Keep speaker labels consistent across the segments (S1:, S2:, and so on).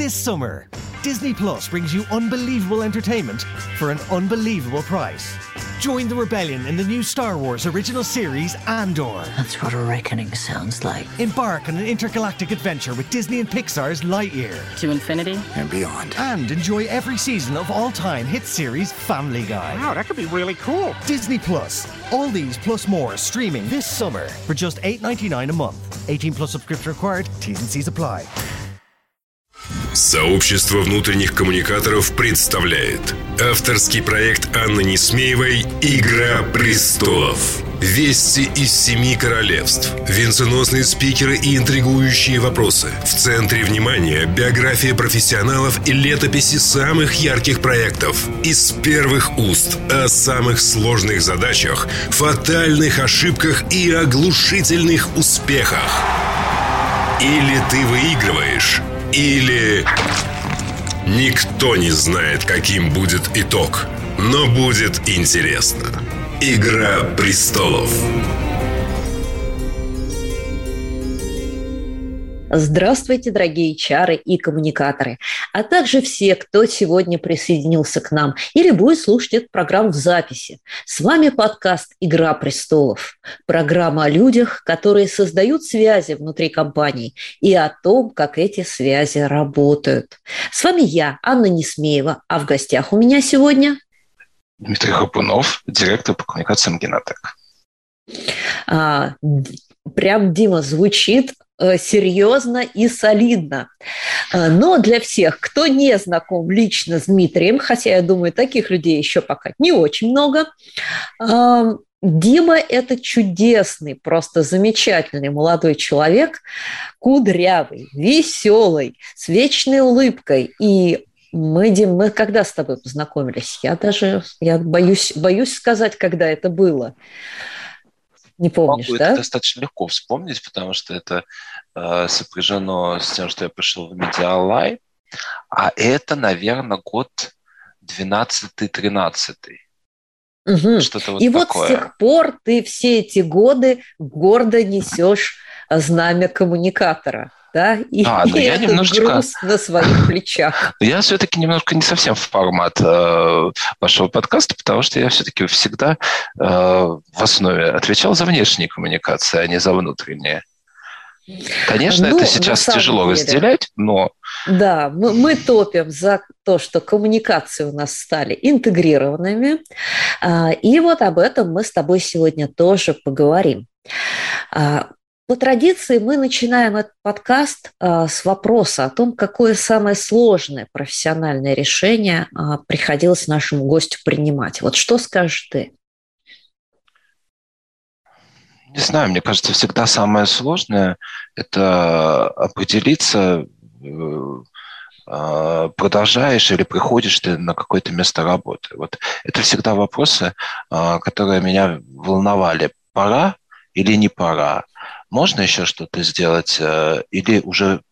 S1: This summer, Disney Plus brings you unbelievable entertainment for an unbelievable price. Join the rebellion in the new Star Wars original series Andor.
S2: That's what a reckoning sounds like.
S1: Embark on an intergalactic adventure with Disney and Pixar's Lightyear.
S3: To infinity
S4: and beyond.
S1: And enjoy every season of all-time hit series Family Guy.
S4: Wow, that could be really cool.
S1: Disney Plus. All these plus more streaming this summer for just $8.99 a month. 18 plus subscription required. T's and C's apply.
S5: Сообщество внутренних коммуникаторов представляет авторский проект Анны Несмеевой «Игра престолов». Вести из семи королевств, венценосные спикеры и интригующие вопросы. В центре внимания биография профессионалов и летописи самых ярких проектов. Из первых уст о самых сложных задачах, фатальных ошибках и оглушительных успехах. Или ты выигрываешь, или никто не знает, каким будет итог, но будет интересно. Игра престолов.
S2: Здравствуйте, дорогие чары и коммуникаторы, а также все, кто сегодня присоединился к нам или будет слушать эту программу в записи. С вами подкаст «Игра престолов». Программа о людях, которые создают связи внутри компаний и о том, как эти связи работают. С вами я, Анна Несмеева, а в гостях у меня сегодня...
S6: Дмитрий Хапунов, директор по коммуникациям Генотек.
S2: А, прям, Дима, звучит серьезно и солидно. Э, но для всех, кто не знаком лично с Дмитрием, хотя я думаю, таких людей еще пока не очень много, э, Дима – это чудесный, просто замечательный молодой человек, кудрявый, веселый, с вечной улыбкой. И мы, Дим, мы когда с тобой познакомились? Я даже я боюсь, боюсь сказать, когда это было. Не помнишь,
S6: Могу
S2: да?
S6: это достаточно легко вспомнить, потому что это э, сопряжено с тем, что я пришел в Медиалай, а это, наверное, год 12-13.
S2: Угу. Что-то вот И такое. вот с тех пор ты все эти годы гордо несешь знамя коммуникатора да, и, а, ну и я немножечко... груз на своих плечах.
S6: Я все-таки немножко не совсем в формат э, вашего подкаста, потому что я все-таки всегда э, в основе отвечал за внешние коммуникации, а не за внутренние. Конечно, ну, это сейчас тяжело деле. разделять, но...
S2: Да, мы, мы топим за то, что коммуникации у нас стали интегрированными. А, и вот об этом мы с тобой сегодня тоже поговорим. А, по традиции мы начинаем этот подкаст а, с вопроса о том, какое самое сложное профессиональное решение а, приходилось нашему гостю принимать. Вот что скажешь ты?
S6: Не знаю, мне кажется, всегда самое сложное – это определиться, э, а, продолжаешь или приходишь ты на какое-то место работы. Вот это всегда вопросы, которые меня волновали. Пора или не пора? можно еще что-то сделать, э, или уже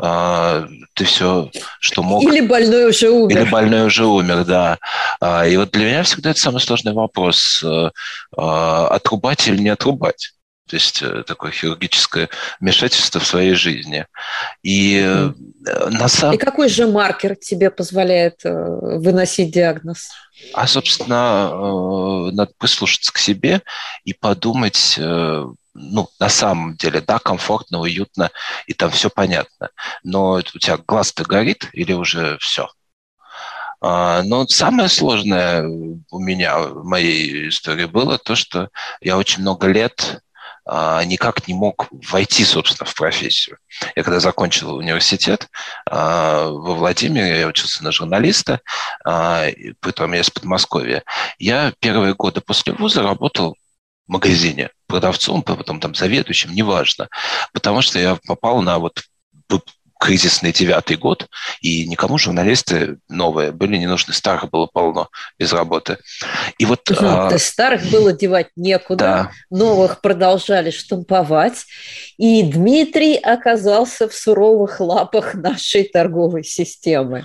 S6: а, ты все, что мог...
S2: Или больной уже умер.
S6: Или больной уже умер, да. А, и вот для меня всегда это самый сложный вопрос, э, отрубать или не отрубать. То есть э, такое хирургическое вмешательство в своей жизни. И
S2: на самом... И какой же маркер тебе позволяет выносить диагноз?
S6: А, собственно, надо прислушаться к себе и подумать, ну, на самом деле, да, комфортно, уютно, и там все понятно. Но у тебя глаз-то горит или уже все? А, но самое сложное у меня в моей истории было то, что я очень много лет никак не мог войти, собственно, в профессию. Я когда закончил университет а, во Владимире, я учился на журналиста, при том я из Подмосковья, я первые годы после вуза работал магазине продавцом, потом там заведующим, неважно. Потому что я попал на вот кризисный девятый год, и никому журналисты новые были не нужны, старых было полно без работы.
S2: И вот, угу, а... То есть старых было девать некуда, да. новых продолжали штамповать, и Дмитрий оказался в суровых лапах нашей торговой системы.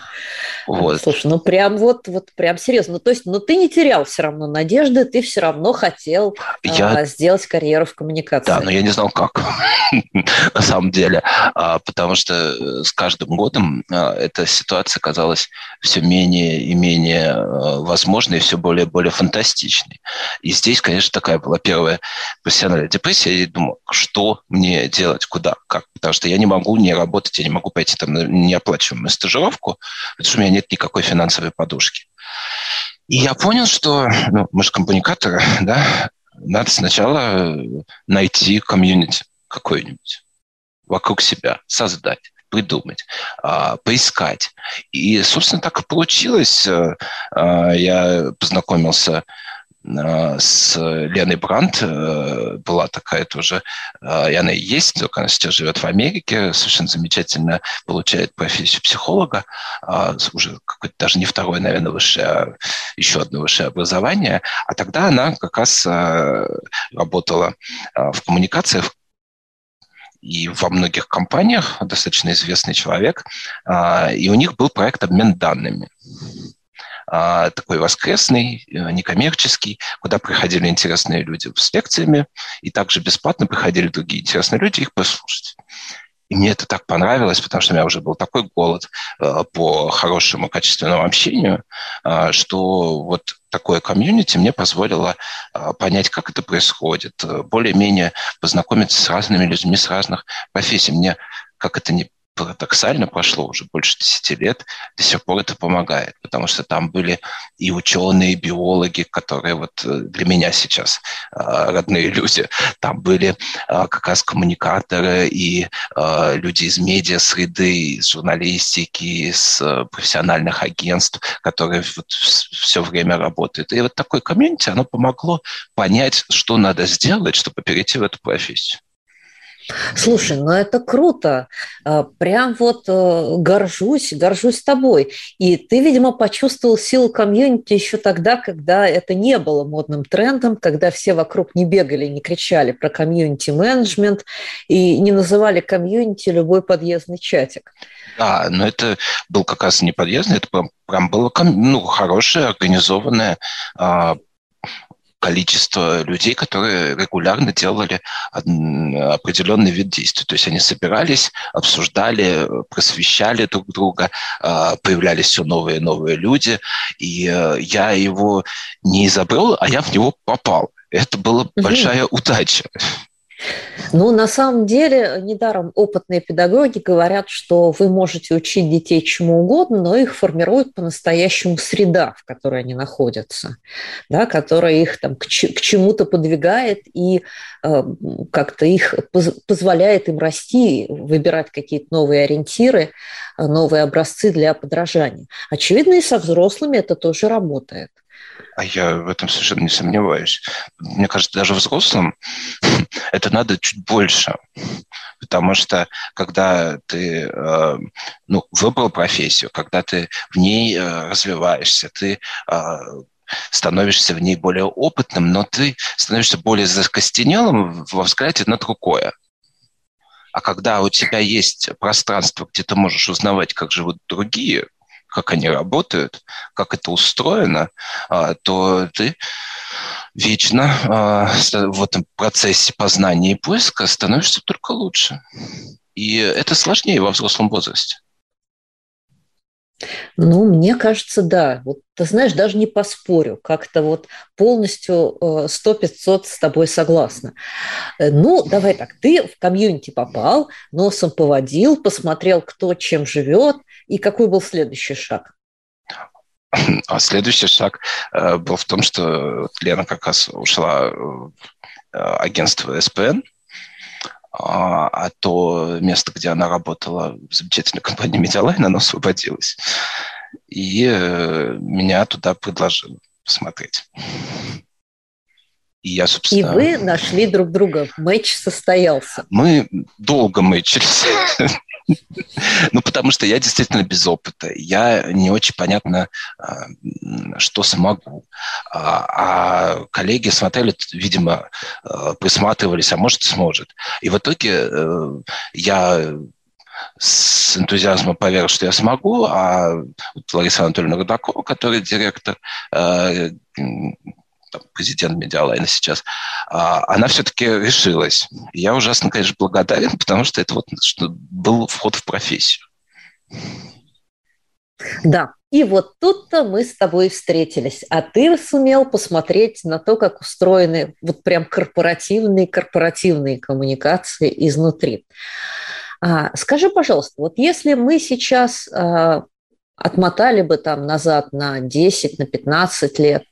S2: Вот. Слушай, ну прям вот, вот прям серьезно. Ну, то есть, ну ты не терял все равно надежды, ты все равно хотел я... а, сделать карьеру в коммуникации.
S6: Да, но я не знал как, на самом деле, а, потому что с каждым годом эта ситуация казалась все менее и менее возможной, все более и более фантастичной. И здесь, конечно, такая была первая профессиональная депрессия. Я думал, что мне делать, куда, как. Потому что я не могу не работать, я не могу пойти там на неоплачиваемую стажировку, потому что у меня нет никакой финансовой подушки. И я понял, что ну, мы же коммуникаторы, да, надо сначала найти комьюнити какой-нибудь вокруг себя, создать придумать, а, поискать. И, собственно, так и получилось. Э, а, я познакомился а, с Леной Брандт. Э, была такая тоже, и она и есть, только она сейчас живет в Америке, совершенно замечательно получает профессию психолога, уже какое-то даже не второе, наверное, высшее, а еще одно высшее образование. А тогда она как раз работала в коммуникациях и во многих компаниях, достаточно известный человек, а, и у них был проект обмен данными а, такой воскресный, э, некоммерческий, куда приходили интересные люди с лекциями, и также бесплатно приходили другие интересные люди их послушать. И мне это так понравилось, потому что у меня уже был такой голод э, по хорошему качественному общению, э, что вот такое комьюнити мне позволило э, понять, как это происходит, более-менее познакомиться с разными людьми с разных профессий. Мне, как это не парадоксально прошло уже больше 10 лет, до сих пор это помогает, потому что там были и ученые, и биологи, которые вот э, для меня сейчас э, родные люди, там были э, как раз коммуникаторы и люди из медиа среды, из журналистики, из профессиональных агентств, которые вот все время работают. И вот такое комьюнити, оно помогло понять, что надо сделать, чтобы перейти в эту профессию.
S2: Слушай, ну это круто. А, прям вот э, горжусь, горжусь тобой. И ты, видимо, почувствовал силу комьюнити еще тогда, когда это не было модным трендом, когда все вокруг не бегали, не кричали про комьюнити-менеджмент и не называли комьюнити любой подъездный чатик.
S6: Да, но это был как раз не подъездный, это прям, прям было ну, хорошее, организованное а, количество людей, которые регулярно делали определенный вид действий. То есть они собирались, обсуждали, просвещали друг друга, а, появлялись все новые и новые люди. И э, я его не изобрел, а я в него попал. Это была большая удача.
S2: Ну, на самом деле, недаром опытные педагоги говорят, что вы можете учить детей чему угодно, но их формирует по-настоящему среда, в которой они находятся, да, которая их там, к, чему-то подвигает и э, как-то их поз позволяет им расти, выбирать какие-то новые ориентиры, новые образцы для подражания. Очевидно, и со взрослыми это тоже работает.
S6: А я в этом совершенно не сомневаюсь. Мне кажется, даже взрослым это надо чуть больше. Потому что когда ты э, ну, выбрал профессию, когда ты в ней э, развиваешься, ты э, становишься в ней более опытным, но ты становишься более закостенелым во взгляде на другое. А когда у тебя есть пространство, где ты можешь узнавать, как живут другие, как они работают, как это устроено, а, то ты вечно а, в этом процессе познания и поиска становишься только лучше. И это сложнее во взрослом возрасте.
S2: Ну, мне кажется, да. Вот ты знаешь, даже не поспорю, как-то вот полностью 100-500 э, с тобой согласна. Э, ну, давай так, ты в комьюнити попал, носом поводил, посмотрел, кто чем живет, и какой был следующий шаг?
S6: А следующий шаг э, был в том, что Лена как раз ушла в агентство СПН, а, а то место, где она работала в замечательной компании Медиалайн, оно освободилось. И э, меня туда предложили посмотреть.
S2: И я, собственно... И вы нашли друг друга. Матч состоялся.
S6: Мы долго мэчились. Ну, потому что я действительно без опыта. Я не очень понятно, а, что смогу. А, а коллеги смотрели, видимо, а, присматривались, а может, сможет. И в итоге э, я с энтузиазмом поверил, что я смогу, а Лариса Анатольевна Рудакова, которая директор э, там, президент Медиалайна сейчас, а, она все-таки решилась. Я ужасно, конечно, благодарен, потому что это вот что был вход в профессию.
S2: Да, и вот тут-то мы с тобой встретились, а ты сумел посмотреть на то, как устроены вот прям корпоративные корпоративные коммуникации изнутри. А, скажи, пожалуйста, вот если мы сейчас а, отмотали бы там назад на 10, на 15 лет,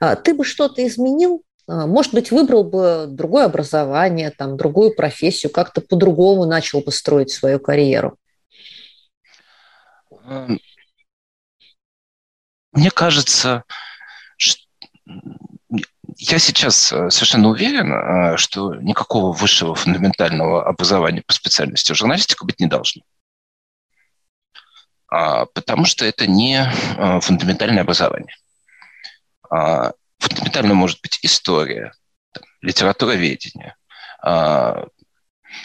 S2: а, ты бы что-то изменил? А, может быть, выбрал бы другое образование, там, другую профессию, как-то по-другому начал бы строить свою карьеру?
S6: Эм, мне кажется, что я сейчас э, совершенно уверен, э, что никакого высшего фундаментального образования по специальности журналистика быть не должно. А, потому что это не э, фундаментальное образование. А, фундаментально может быть история, литературоведение, а,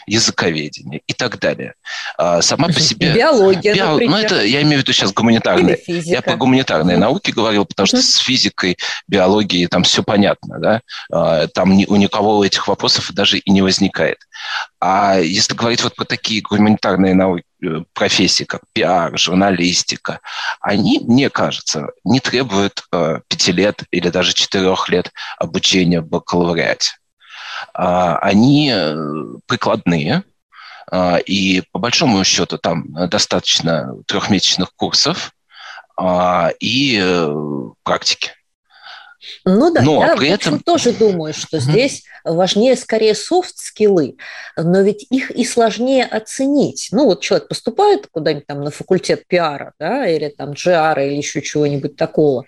S6: языковедение и так далее. А, сама по себе...
S2: Биология,
S6: био...
S2: например.
S6: Ну, это я имею в виду сейчас гуманитарные. Я по гуманитарной науке говорил, потому что с физикой, биологией там все понятно, да? А, там у никого этих вопросов даже и не возникает. А если говорить вот про такие гуманитарные науки, э, профессии, как пиар, журналистика, они, мне кажется, не требуют э, пяти лет или даже четырех лет обучения в бакалавриате. А, они э, прикладные, а, и по большому счету там достаточно трехмесячных курсов а, и э, практики.
S2: Ну да, но я при этом... тоже думаю, что здесь важнее скорее софт-скиллы, но ведь их и сложнее оценить. Ну вот человек поступает куда-нибудь там на факультет пиара, да, или там GR, или еще чего-нибудь такого,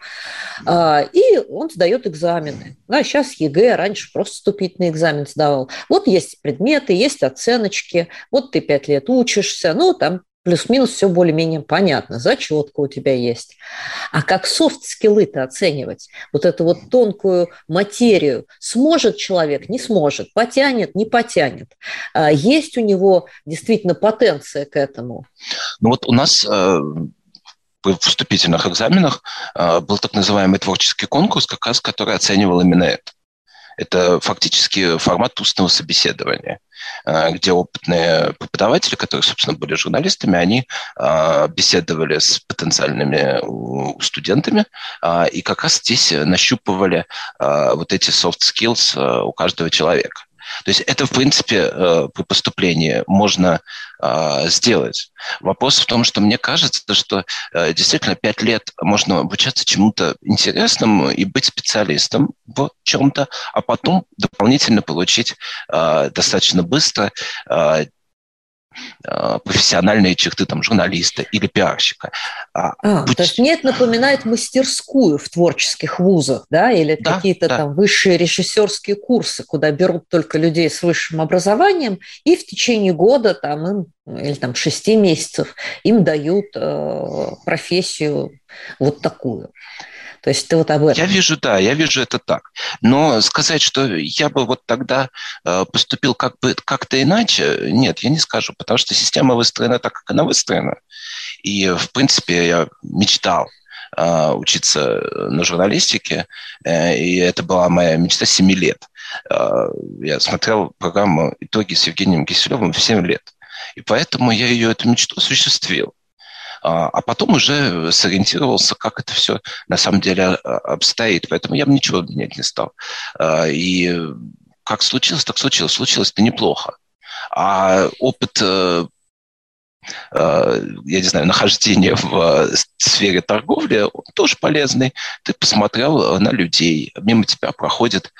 S2: а, и он сдает экзамены. Да, сейчас ЕГЭ, раньше просто вступительный экзамен сдавал. Вот есть предметы, есть оценочки, вот ты пять лет учишься, ну там плюс-минус все более-менее понятно, зачетка у тебя есть. А как софт-скиллы-то оценивать? Вот эту вот тонкую материю сможет человек, не сможет, потянет, не потянет. А есть у него действительно потенция к этому?
S6: Ну вот у нас э, в вступительных экзаменах э, был так называемый творческий конкурс, как раз который оценивал именно это. Это фактически формат устного собеседования, э, где опытные преподаватели, которые, собственно, были журналистами, они э, беседовали с потенциальными студентами э, и как раз здесь нащупывали вот эти soft skills у каждого человека. То есть это, в принципе, э, при поступлении можно э, сделать. Вопрос в том, что мне кажется, что э, действительно пять лет можно обучаться чему-то интересному и быть специалистом в чем-то, а потом дополнительно получить достаточно быстро Э, профессиональные черты там, журналиста или пиарщика.
S2: А, а, будь... То есть мне это напоминает мастерскую в творческих вузах, да, или да, какие-то да. там высшие режиссерские курсы, куда берут только людей с высшим образованием, и в течение года там им или там шести месяцев им дают э, профессию вот такую. То есть ты вот об этом.
S6: Я вижу, да, я вижу это так. Но сказать, что я бы вот тогда э, поступил как бы как-то иначе, нет, я не скажу, потому что система выстроена так, как она выстроена. И, в принципе, я мечтал э, учиться на журналистике, э, и это была моя мечта 7 лет. Я смотрел программу «Итоги» с Евгением Киселевым в 7 лет. И поэтому я ее, эту мечту осуществил. А, а потом уже сориентировался, как это все на самом деле а, обстоит. Поэтому я бы ничего менять не стал. А, и как случилось, так случилось. Случилось-то неплохо. А опыт э, я не знаю, нахождение в сфере торговли тоже полезный. Ты посмотрел на людей, мимо тебя проходит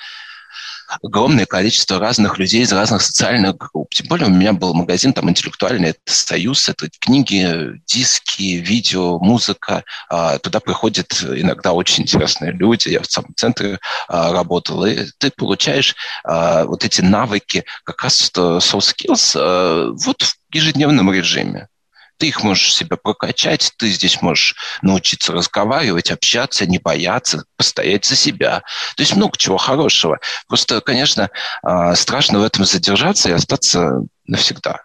S6: огромное количество разных людей из разных социальных групп. Тем более у меня был магазин там интеллектуальный, это союз, это книги, диски, видео, музыка. А, туда приходят иногда очень интересные люди. Я в самом центре а, работал. И ты получаешь а, вот эти навыки, как раз soft skills, вот в ежедневном режиме ты их можешь себя прокачать, ты здесь можешь научиться разговаривать, общаться, не бояться, постоять за себя. То есть много чего хорошего. Просто, конечно, а, страшно в этом задержаться и остаться навсегда.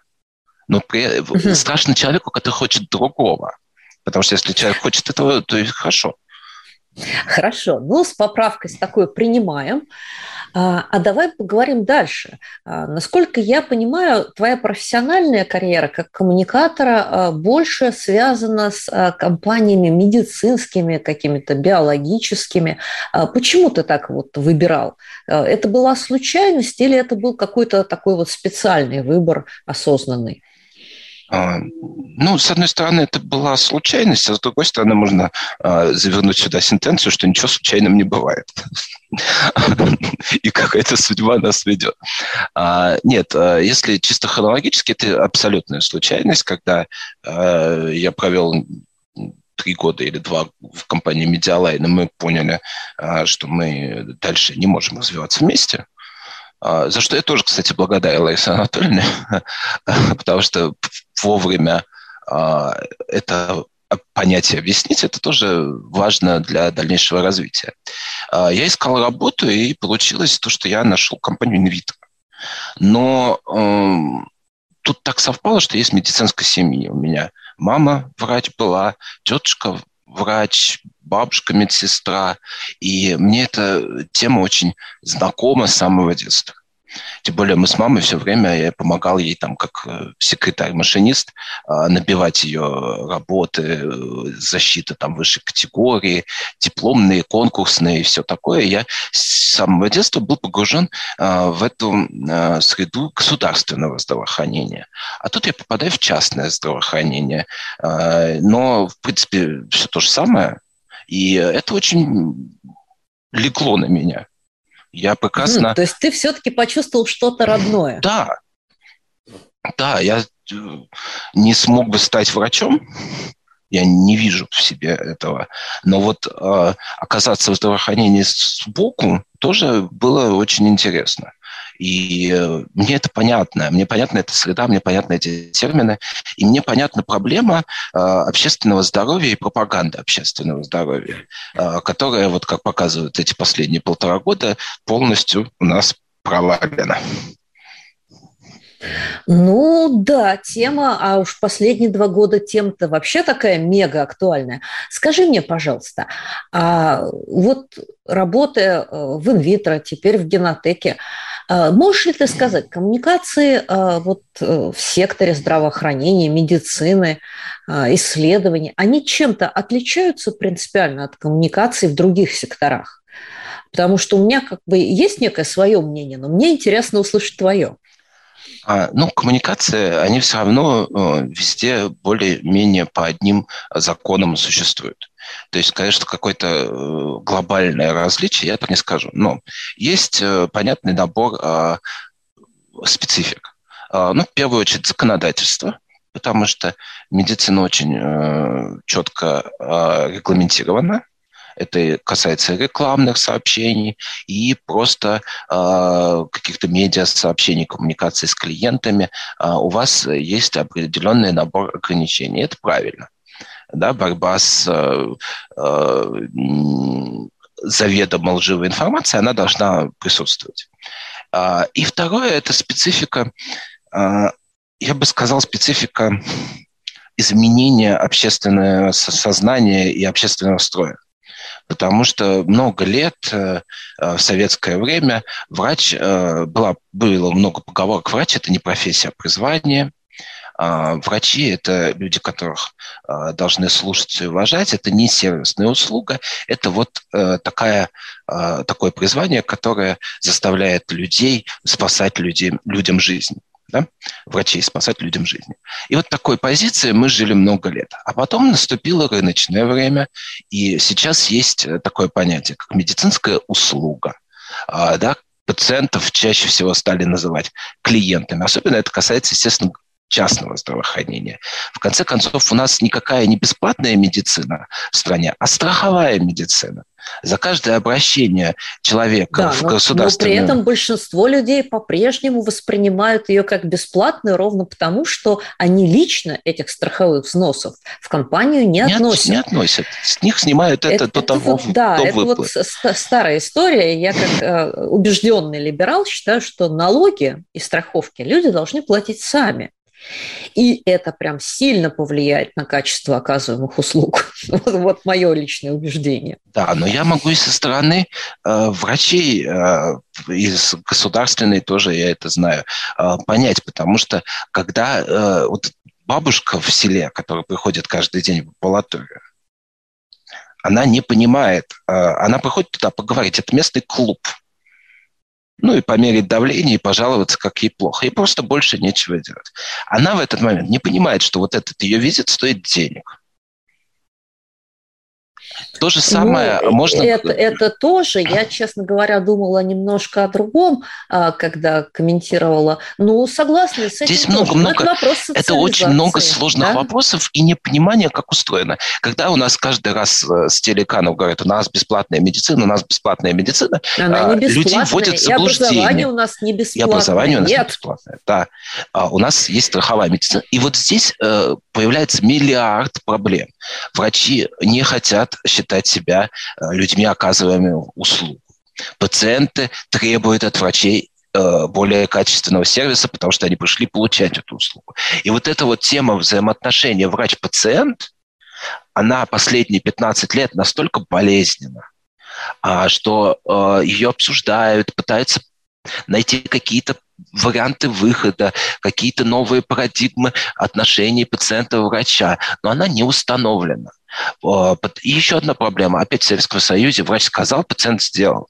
S6: Но при... угу. страшно человеку, который хочет другого. Потому что если человек хочет этого, то и хорошо.
S2: Хорошо. Ну, с поправкой с такой принимаем. А, а давай поговорим дальше. А, насколько я понимаю, твоя профессиональная карьера как коммуникатора а, больше связана с компаниями медицинскими, какими-то биологическими. Почему ты так вот выбирал? Это была случайность или это был какой-то такой вот специальный выбор осознанный?
S6: А, ну, с одной стороны, это была случайность, а с другой стороны, можно а, завернуть сюда сентенцию, что ничего случайным не бывает. И какая-то судьба нас ведет. А, нет, если чисто хронологически, это абсолютная случайность, когда я провел три года или два в компании Medialine, мы поняли, что мы дальше не можем развиваться вместе. За что я тоже, кстати, благодарен Ларисе Анатольевне, потому что вовремя а, это понятие объяснить, это тоже важно для дальнейшего развития. А, я искал работу, и получилось то, что я нашел компанию Invito. Но э, тут так совпало, что есть медицинская семья. У меня мама врач была, тетушка врач, бабушка медсестра. И мне эта тема очень знакома с самого детства. Тем более мы с мамой все время, я помогал ей там как э, секретарь-машинист а, набивать ее работы, э, защиты там высшей категории, дипломные, конкурсные и все такое. Я с самого детства был погружен в эту среду государственного здравоохранения. А тут я попадаю в частное здравоохранение. Но, в принципе, все то же самое. И это очень легло на меня. Я прекрасно...
S2: Mm, то есть ты все-таки почувствовал что-то родное?
S6: Да. Да, я э, не смог бы стать врачом, я не вижу в себе этого. Но вот э, оказаться в здравоохранении сбоку тоже было очень интересно. И э, мне это понятно. Мне понятна эта среда, мне понятны эти термины. И мне понятна проблема э, общественного здоровья и пропаганды общественного здоровья, э, которая, вот как показывают эти последние полтора года, полностью у нас провалена.
S2: Ну да, тема, а уж последние два года тема-то вообще такая мега актуальная. Скажи мне, пожалуйста, а вот работая в инвитро, теперь в генотеке, можешь ли ты сказать, коммуникации а, вот э, в секторе здравоохранения, медицины, а, исследований, они чем-то отличаются принципиально от коммуникаций в других секторах? Потому что у меня как бы есть некое свое мнение, но мне интересно услышать твое.
S6: А, ну, коммуникации, они все равно э, везде более-менее по одним законам существуют. То есть, конечно, какое-то э, глобальное различие, я так не скажу. Но есть э, понятный набор а, специфик. А, ну, в первую очередь, законодательство, потому что медицина очень четко а, регламентирована, это касается рекламных сообщений и просто э, каких-то медиа-сообщений, коммуникации с клиентами. Э, у вас есть определенный набор ограничений. Это правильно. Да, борьба с э, э, заведомо лживой информацией, она должна присутствовать. Э, и второе – это специфика, э, я бы сказал, специфика изменения общественного сознания и общественного строя потому что много лет в советское время врач, было, было много поговорок, врач – это не профессия, а призвание, а, Врачи – это люди, которых должны слушать и уважать. Это не сервисная услуга, это вот такая, такое призвание, которое заставляет людей спасать людям, людям жизнь да, врачей спасать людям жизни. И вот такой позиции мы жили много лет. А потом наступило рыночное время, и сейчас есть такое понятие, как медицинская услуга. А, да, пациентов чаще всего стали называть клиентами. Особенно это касается, естественно, частного здравоохранения. В конце концов, у нас никакая не бесплатная медицина в стране, а страховая медицина. За каждое обращение человека да, в но, государственную...
S2: Но при этом большинство людей по-прежнему воспринимают ее как бесплатную ровно потому, что они лично этих страховых взносов в компанию не, не относят.
S6: Не относят. С них снимают это, это до того,
S2: вот, Да, до это выплат. вот старая история. Я как э, убежденный либерал считаю, что налоги и страховки люди должны платить сами. И это прям сильно повлияет на качество оказываемых услуг. Вот, вот мое личное убеждение.
S6: Да, но я могу и со стороны э, врачей, э, из государственной тоже я это знаю, э, понять, потому что когда э, вот бабушка в селе, которая приходит каждый день в амбулаторию, она не понимает, э, она приходит туда поговорить, это местный клуб – ну и померить давление и пожаловаться, как ей плохо. Ей просто больше нечего делать. Она в этот момент не понимает, что вот этот ее визит стоит денег. То же самое ну, можно...
S2: Это, это тоже, я, честно говоря, думала немножко о другом, а, когда комментировала. Ну, согласна с этим
S6: Здесь много, тоже. много... Это, это очень много сложных да? вопросов и непонимания, как устроено. Когда у нас каждый раз э, с телеканов говорят, у нас бесплатная медицина, у нас бесплатная медицина,
S2: Она не бесплатная. людей вводят в заблуждение. И образование у нас не бесплатное.
S6: И образование у нас Нет. не бесплатное, да. А у нас есть страховая медицина. И вот здесь э, появляется миллиард проблем. Врачи не хотят считать себя э, людьми, оказываемыми услугу. Пациенты требуют от врачей э, более качественного сервиса, потому что они пришли получать эту услугу. И вот эта вот тема взаимоотношения врач-пациент, она последние 15 лет настолько болезненна, а, что э, ее обсуждают, пытаются найти какие-то варианты выхода, какие-то новые парадигмы отношений пациента-врача, но она не установлена. И еще одна проблема. Опять в Советском Союзе врач сказал, пациент сделал.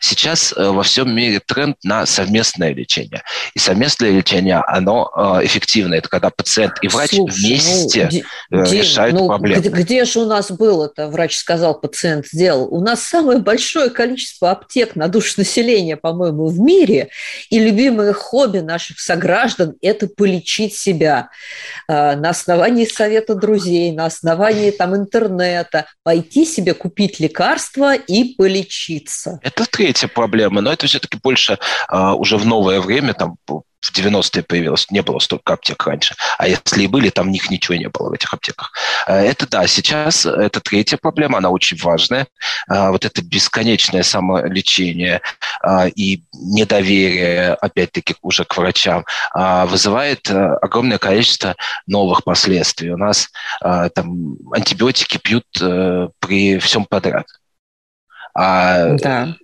S6: Сейчас э, во всем мире тренд на совместное лечение. И совместное лечение, оно э, эффективно. Это когда пациент и врач Слушай, вместе ну, решают ну, проблему.
S2: Где, где же у нас был это, врач сказал, пациент сделал? У нас самое большое количество аптек на душу населения, по-моему, в мире. И любимое хобби наших сограждан – это полечить себя на основании совета друзей, на основании там, интернета, пойти себе купить лекарства и полечиться.
S6: Это третья проблема, но это все-таки больше а, уже в новое время, там в 90-е появилось, не было столько аптек раньше. А если и были, там них ничего не было в этих аптеках. А, это да, сейчас это третья проблема, она очень важная. А, вот это бесконечное самолечение а, и недоверие, опять-таки, уже к врачам вызывает огромное количество новых последствий. У нас там антибиотики пьют э, при всем подряд а да.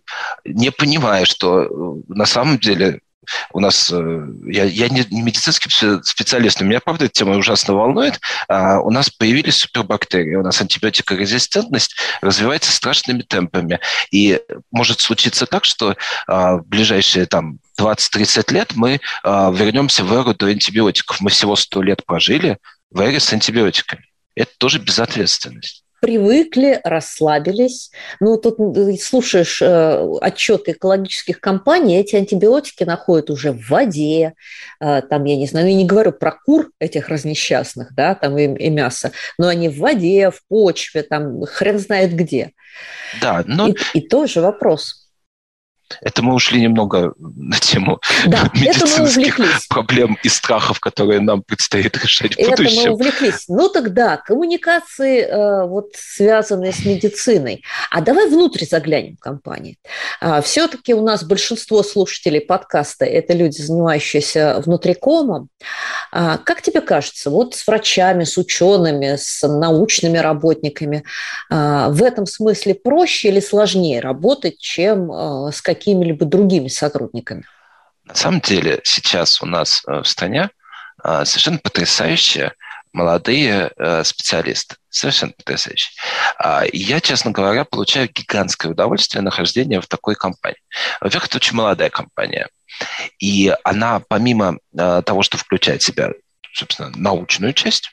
S6: не понимая, что э, на самом деле у нас, э, я, я не, не медицинский специалист, но меня, правда, эта тема ужасно волнует. А, у нас появились супербактерии, у нас антибиотикорезистентность развивается страшными темпами. И может случиться так, что а, в ближайшие там 20-30 лет мы а, вернемся в эру до антибиотиков. Мы всего 100 лет прожили в эре с антибиотиками. Это тоже безответственность
S2: привыкли, расслабились. Ну, тут слушаешь э, отчеты экологических компаний, эти антибиотики находят уже в воде, э, там, я не знаю, я не говорю про кур этих разнесчастных, да, там и, и мясо, но они в воде, в почве, там, хрен знает где.
S6: Да, но...
S2: И, и тоже вопрос.
S6: Это мы ушли немного на тему да, медицинских проблем и страхов, которые нам предстоит решать в
S2: это будущем. Это мы увлеклись. Ну тогда коммуникации, э, вот, связанные с медициной. А давай внутрь заглянем в компании. А, Все-таки у нас большинство слушателей подкаста – это люди, занимающиеся внутрикомом. А, как тебе кажется, вот с врачами, с учеными, с научными работниками а, в этом смысле проще или сложнее работать, чем с какими какими-либо другими сотрудниками?
S6: На самом деле сейчас у нас э, в стране э, совершенно потрясающие молодые э, специалисты. Совершенно потрясающие. А, я, честно говоря, получаю гигантское удовольствие нахождения в такой компании. Во-первых, это очень молодая компания. И она, помимо того, что включает в себя, собственно, научную часть,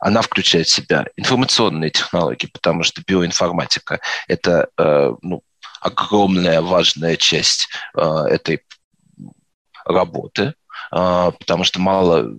S6: она включает в себя информационные технологии, потому что биоинформатика – это ну, огромная важная часть э, этой работы, э, потому что мало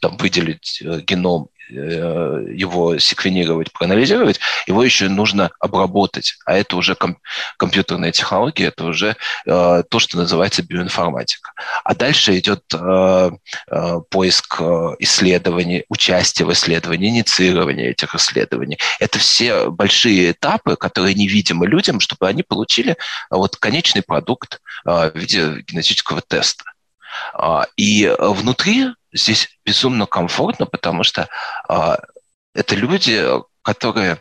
S6: там, выделить э, геном Э, его секвенировать, проанализировать, его еще нужно обработать. А это уже ком- компьютерная технология, это уже э, то, что называется биоинформатика. А дальше идет э, э, поиск э, исследований, участие в исследовании, инициирование этих исследований. Это все большие этапы, которые невидимы людям, чтобы они получили вот конечный продукт э, в виде генетического теста. А, и внутри здесь безумно комфортно, потому что а, это люди, которые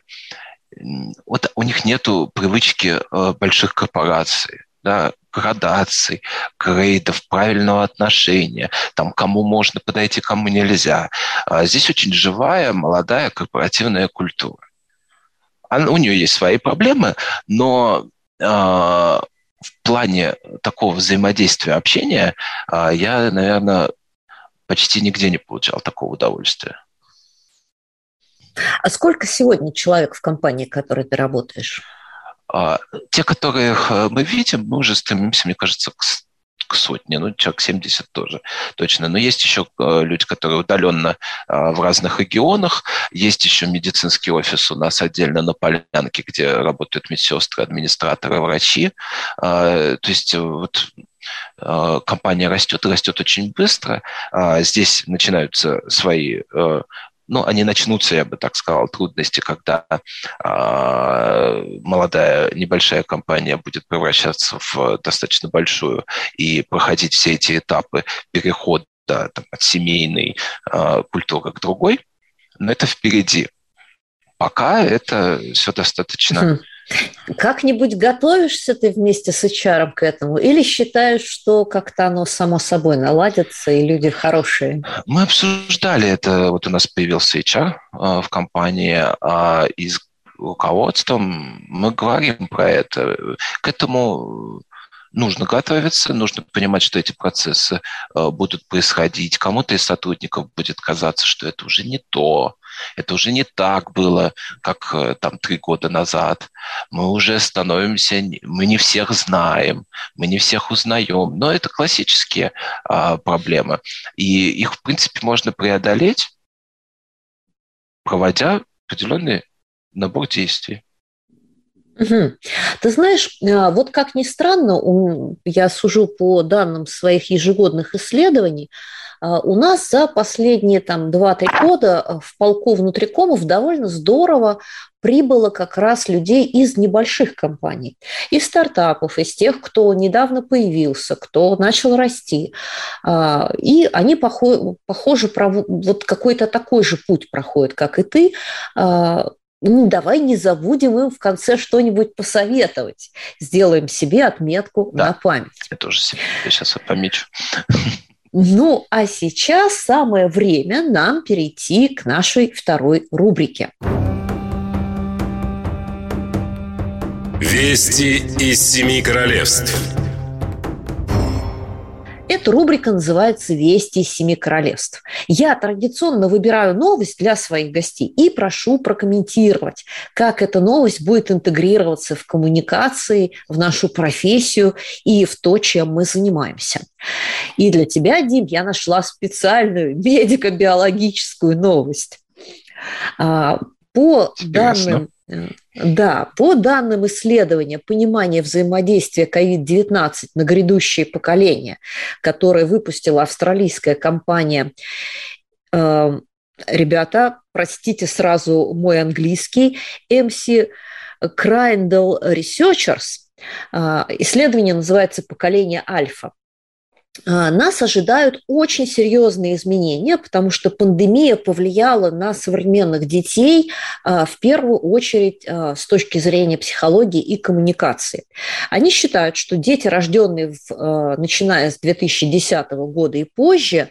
S6: вот у них нету привычки э, больших корпораций, да, градаций, грейдов, правильного отношения, там, кому можно подойти, кому нельзя. А здесь очень живая, молодая корпоративная культура. Она, у нее есть свои проблемы, но э, в плане такого взаимодействия, общения э, я, наверное, почти нигде не получал такого удовольствия.
S2: А сколько сегодня человек в компании, в которой ты работаешь?
S6: А, те, которых э, мы видим, мы уже стремимся, мне кажется, к к сотне, ну, человек 70 тоже точно. Но есть еще э, люди, которые удаленно а, в разных регионах. Есть еще медицинский офис у нас отдельно на Полянке, где работают медсестры, администраторы, врачи. А, то есть вот компания растет и растет очень быстро. Здесь начинаются свои ну, они начнутся, я бы так сказал, трудности, когда э, молодая небольшая компания будет превращаться в достаточно большую и проходить все эти этапы перехода там, от семейной э, культуры к другой. Но это впереди. Пока это все достаточно...
S2: Как-нибудь готовишься ты вместе с HR к этому? Или считаешь, что как-то оно само собой наладится, и люди хорошие?
S6: Мы обсуждали это. Вот у нас появился HR а, в компании, а из руководством мы говорим про это. К этому нужно готовиться, нужно понимать, что эти процессы а, будут происходить. Кому-то из сотрудников будет казаться, что это уже не то, это уже не так было, как э, там три года назад. Мы уже становимся, мы не всех знаем, мы не всех узнаем. Но это классические а, проблемы. И их, в принципе, можно преодолеть, проводя определенный набор действий.
S2: Угу. Ты знаешь, а, вот как ни странно, я сужу по данным своих ежегодных исследований, а, у нас за последние там 2-3 года а, в полку внутрикомов довольно здорово прибыло как раз людей из небольших компаний, из стартапов, из тех, кто недавно появился, кто начал расти. И они, похоже, вот какой-то такой же путь проходят, как и ты, ну, давай не забудем им в конце что-нибудь посоветовать. Сделаем себе отметку да, на память.
S6: Я тоже себе сейчас помечу.
S2: Ну, а сейчас самое время нам перейти к нашей второй рубрике.
S5: Вести из семи королевств.
S2: Эта рубрика называется «Вести семи королевств». Я традиционно выбираю новость для своих гостей и прошу прокомментировать, как эта новость будет интегрироваться в коммуникации, в нашу профессию и в то, чем мы занимаемся. И для тебя, Дим, я нашла специальную медико-биологическую новость. По Интересно. данным да, по данным исследования понимания взаимодействия COVID-19 на грядущее поколение, которое выпустила австралийская компания, э, ребята, простите сразу мой английский, MC Crandall Researchers, э, исследование называется «Поколение альфа». А, нас ожидают очень серьезные изменения, потому что пандемия повлияла на современных детей а, в первую очередь а, с точки зрения психологии и коммуникации. Они считают, что дети, рожденные в, начиная с 2010 года и позже,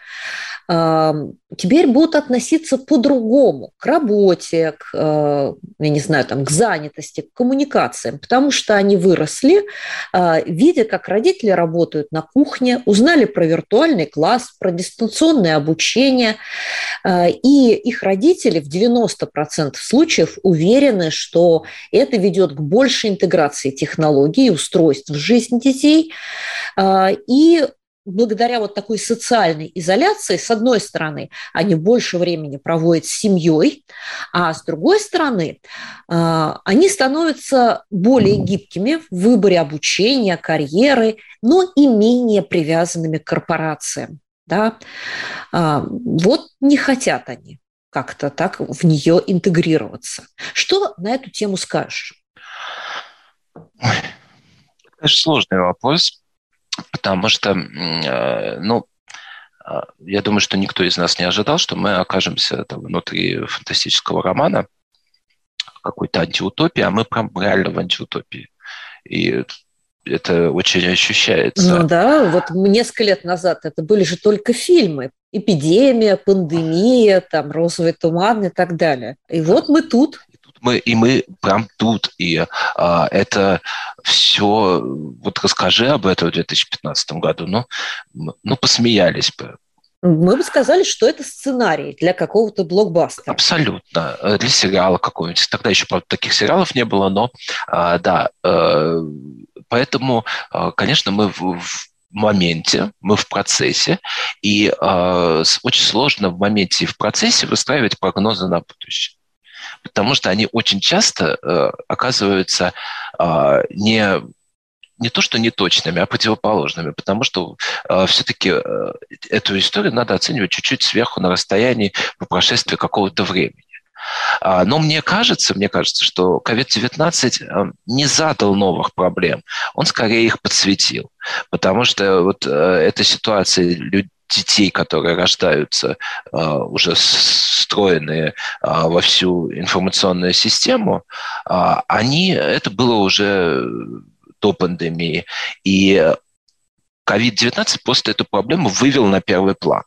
S2: теперь будут относиться по-другому к работе, к, э, я не знаю, там, к занятости, к коммуникациям, потому что они выросли, э, видя, как родители работают на кухне, узнали про виртуальный класс, про дистанционное обучение, э, и их родители в 90% случаев уверены, что это ведет к большей интеграции технологий и устройств в жизнь детей, и благодаря вот такой социальной изоляции, с одной стороны, они больше времени проводят с семьей, а с другой стороны, а, они становятся более гибкими в выборе обучения, карьеры, но и менее привязанными к корпорациям. Да? А, вот не хотят они как-то так в нее интегрироваться. Что на эту тему скажешь?
S6: Это сложный вопрос, потому что, э, ну, Я думаю, что никто из нас не ожидал, что мы окажемся там, внутри фантастического романа, какой-то антиутопии, а мы прям реально в антиутопии. И это очень ощущается.
S2: Ну да, вот несколько лет назад это были же только фильмы. Эпидемия, пандемия, там, розовый туман и так далее. И вот мы тут.
S6: Мы, и мы прям тут. И а, это все... Вот расскажи об этом в 2015 году. Ну, ну посмеялись бы
S2: мы бы сказали, что это сценарий для какого-то блокбастера.
S6: Абсолютно. Э, для сериала какого-нибудь. Тогда еще, правда, таких сериалов не было, но а, да. Э, поэтому, а, конечно, мы в, в моменте, мы в процессе, и э, очень сложно в моменте и в процессе выстраивать прогнозы на будущее. Потому что они очень часто э, оказываются э, не не то что неточными, а противоположными, потому что э, все-таки э, эту историю надо оценивать чуть-чуть сверху на расстоянии по прошествии какого-то времени. А, но мне кажется, мне кажется, что COVID-19 э, не задал новых проблем, он скорее их подсветил, потому что вот э, эта ситуация детей, которые рождаются э, уже встроенные во всю информационную систему, они, это было уже до пандемии. И COVID-19 просто эту проблему вывел на первый план.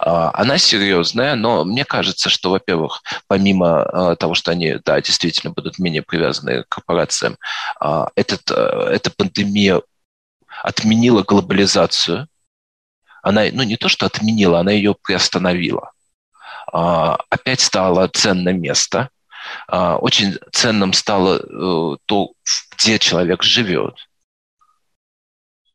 S6: А, она серьезная, но мне кажется, что, во-первых, помимо а, того, что они, да, действительно будут менее привязаны к корпорациям, а, этот, эта пандемия отменила глобализацию. Она, ну, не то, что отменила, она ее приостановила. Опять стало ценное место – а, очень ценным стало э, то, где человек живет.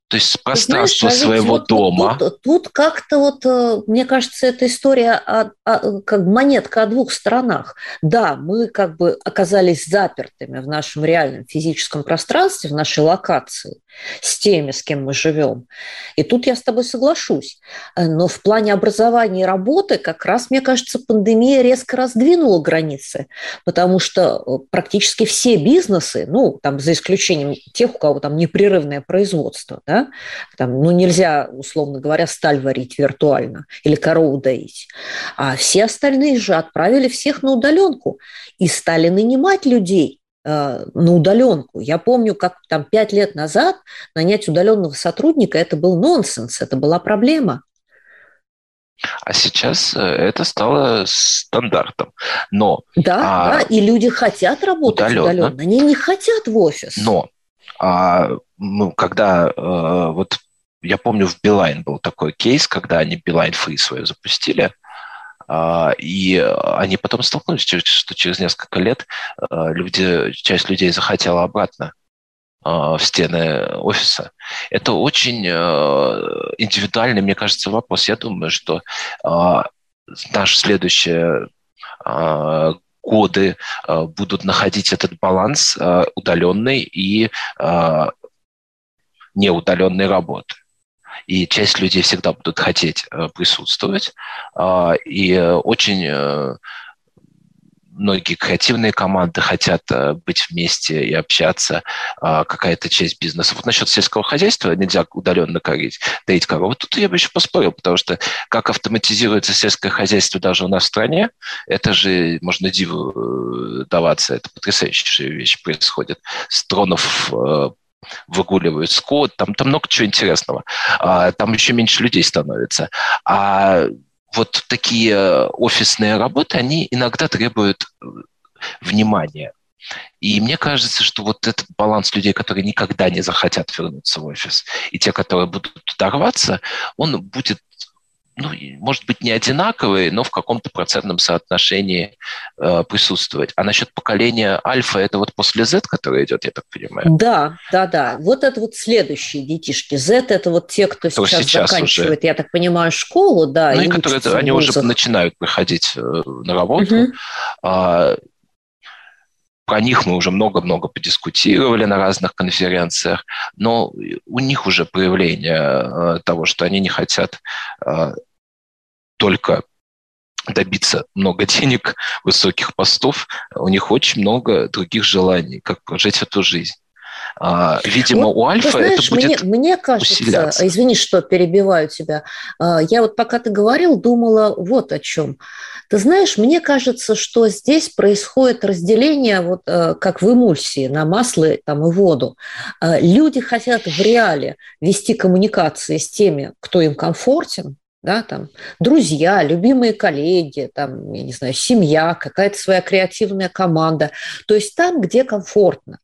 S6: То есть пространство Знаешь, а своего вот, дома.
S2: Тут, тут как-то вот, э, мне кажется, эта история о, о, как монетка о двух сторонах. Да, мы как бы оказались запертыми в нашем реальном физическом пространстве, в нашей локации с теми, с кем мы живем. И тут я с тобой соглашусь. Но в плане образования и работы как раз, мне кажется, пандемия резко раздвинула границы, потому что э, практически все бизнесы, ну, там, за исключением тех, у кого там непрерывное производство, да, там, ну, нельзя, условно говоря, сталь варить виртуально или корову доить, а все остальные же отправили всех на удаленку и стали нанимать людей, на удаленку. Я помню, как там пять лет назад нанять удаленного сотрудника это был нонсенс, это была проблема.
S6: А сейчас э, это стало стандартом. Но
S2: да, а, да, и люди хотят работать удаленно, удаленно, они не хотят в офис.
S6: Но а, ну, когда а, вот я помню в Билайн был такой кейс, когда они Билайн Free свою запустили, и они потом столкнулись, что через несколько лет а, люди, часть людей захотела обратно а, в стены офиса. Это очень индивидуальный, мне кажется, вопрос. Я думаю, что наши следующие годы будут находить этот баланс удаленной и неудаленной работы и часть людей всегда будут хотеть э, присутствовать. А, и очень э, многие креативные команды хотят э, быть вместе и общаться, а, какая-то часть бизнеса. Вот насчет сельского хозяйства нельзя удаленно корить, доить корову. Тут я бы еще поспорил, потому что как автоматизируется сельское хозяйство даже у нас в стране, это же можно диву даваться, это потрясающая вещь происходит. С дронов выгуливают скот, там, там много чего интересного. А, там еще меньше людей становится. А вот такие офисные работы, они иногда требуют э, внимания. И мне кажется, что вот этот баланс людей, которые никогда не захотят вернуться в офис, и те, которые будут туда рваться, он будет ну, может быть, не одинаковые, но в каком-то процентном соотношении э, присутствовать. А насчет поколения альфа, это вот после Z, которое идет, я так понимаю?
S2: Да, да, да. Вот это вот следующие детишки. Z – это вот те, кто сейчас, сейчас заканчивает, уже. я так понимаю, школу, да.
S6: Ну, и, и которые, они уже начинают приходить э, на работу. Угу. А, про них мы уже много-много подискутировали на разных конференциях, но у них уже проявление э, того, что они не хотят э, только добиться много денег, высоких постов, у них очень много других желаний, как прожить эту жизнь. А, видимо, вот, у Альфа знаешь, это будет
S2: мне, мне кажется, усиляться. извини, что перебиваю тебя, а, я вот пока ты говорил, думала вот о чем. Ты знаешь, мне кажется, что здесь происходит разделение, вот э, как в эмульсии, на масло там, и воду. А, люди хотят в реале вести коммуникации с теми, кто им комфортен, да, там, друзья, любимые коллеги, там, я не знаю, семья, какая-то своя креативная команда. То есть там, где комфортно.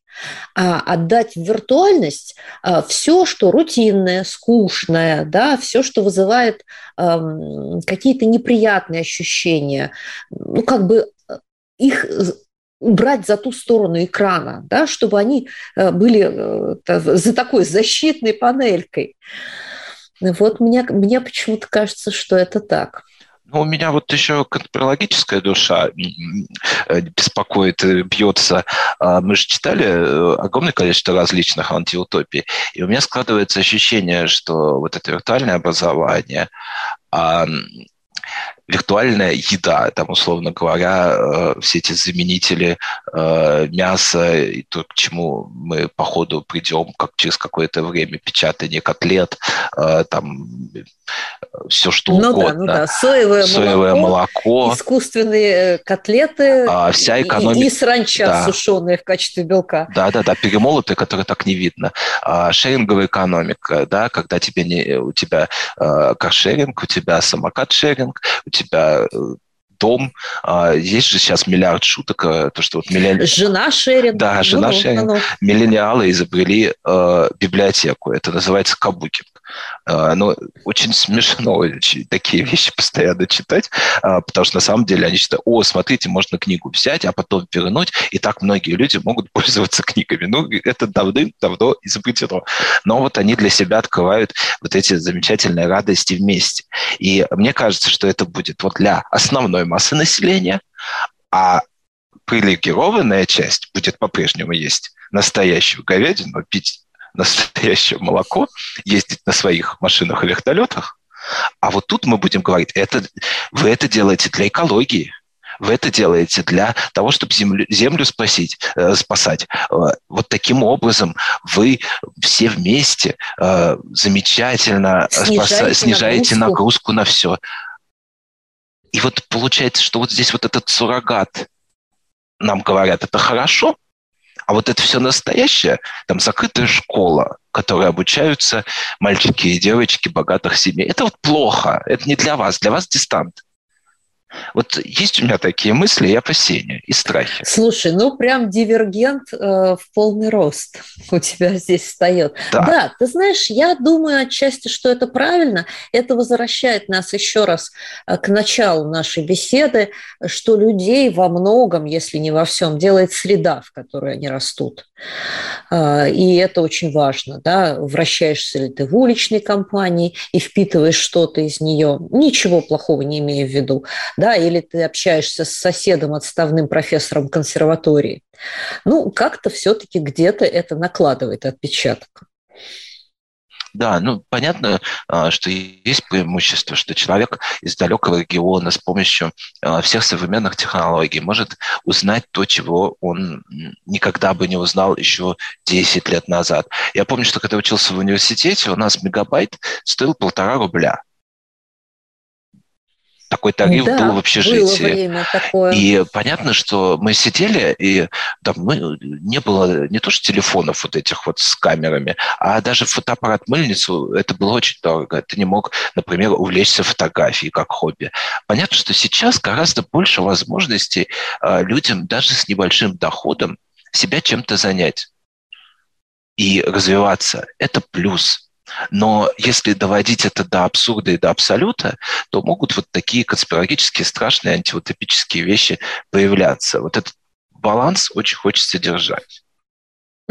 S2: А отдать в виртуальность а, все, что рутинное, скучное, да, все, что вызывает какие-то неприятные ощущения, ну, как бы э, их убрать за ту сторону экрана, да, чтобы они э, были э, за такой защитной панелькой. Вот мне, мне почему-то кажется, что это так.
S6: Ну, у меня вот еще конспирологическая душа э, беспокоит, бьется. А, мы же читали э, огромное количество различных антиутопий, и у меня складывается ощущение, что вот это виртуальное образование, виртуальная еда, там, условно говоря, э, все эти заменители э, мяса, и то, к чему мы по ходу придем как через какое-то время, печатание котлет, э, там, все что ну угодно. Да, ну да,
S2: соевое, соевое молоко, молоко, искусственные котлеты
S6: а, вся экономика,
S2: и, и сранча да. сушеные в качестве белка.
S6: Да-да-да, перемолотые, которые так не видно. А, шеринговая экономика, да, когда тебе не, у тебя каршеринг, у тебя самокат-шеринг, у тебя тебя э, дом. А, есть же сейчас миллиард шуток, э, то, что вот
S2: миллион... Жена шеринг.
S6: Да, жена ну, шеринг. Ну, ну. Миллениалы изобрели э, библиотеку. Это называется кабуки. А, ну, очень смешно такие вещи постоянно читать, а, потому что на самом деле они считают, о, смотрите, можно книгу взять, а потом вернуть, и так многие люди могут пользоваться книгами. Ну, это давным-давно изобретено. Но вот они для себя открывают вот эти замечательные радости вместе. И мне кажется, что это будет вот для основной массы населения, а привилегированная часть будет по-прежнему есть настоящую говядину, пить настоящее молоко, ездить на своих машинах и вертолетах. А вот тут мы будем говорить, это, вы это делаете для экологии, вы это делаете для того, чтобы землю, землю спасить, э, спасать. Э, вот таким образом вы все вместе э, замечательно снижаете, спаса, снижаете нагрузку. нагрузку на все. И вот получается, что вот здесь вот этот суррогат нам говорят, это хорошо, а вот это все настоящее, там закрытая школа, в которой обучаются мальчики и девочки богатых семей. Это вот плохо, это не для вас, для вас дистант. Вот есть у меня такие мысли и опасения, и страхи.
S2: Слушай, ну прям дивергент э, в полный рост у тебя здесь встает. Да. да, ты знаешь, я думаю отчасти, что это правильно. Это возвращает нас еще раз э, к началу нашей беседы, что людей во многом, если не во всем, делает среда, в которой они растут. Э, и это очень важно. Да? Вращаешься ли ты в уличной компании и впитываешь что-то из нее, ничего плохого не имея в виду да, или ты общаешься с соседом, отставным профессором консерватории. Ну, как-то все-таки где-то это накладывает отпечаток.
S6: Да, ну понятно, а, что есть преимущество, что человек из далекого региона с помощью а, всех современных технологий может узнать то, чего он никогда бы не узнал еще 10 лет назад. Я помню, что когда учился в университете, у нас мегабайт стоил полтора рубля такой тариф да, был в общежитии. Было такое. И понятно, что мы сидели, и там мы, не было не то что телефонов вот этих вот с камерами, а даже фотоаппарат мыльницу, это было очень дорого. Ты не мог, например, увлечься фотографией как хобби. Понятно, что сейчас гораздо больше возможностей э, людям даже с небольшим доходом себя чем-то занять и развиваться. Это плюс. Но если доводить это до абсурда и до абсолюта, то могут вот такие конспирологические, страшные, антиутопические вещи появляться. Вот этот баланс очень хочется держать.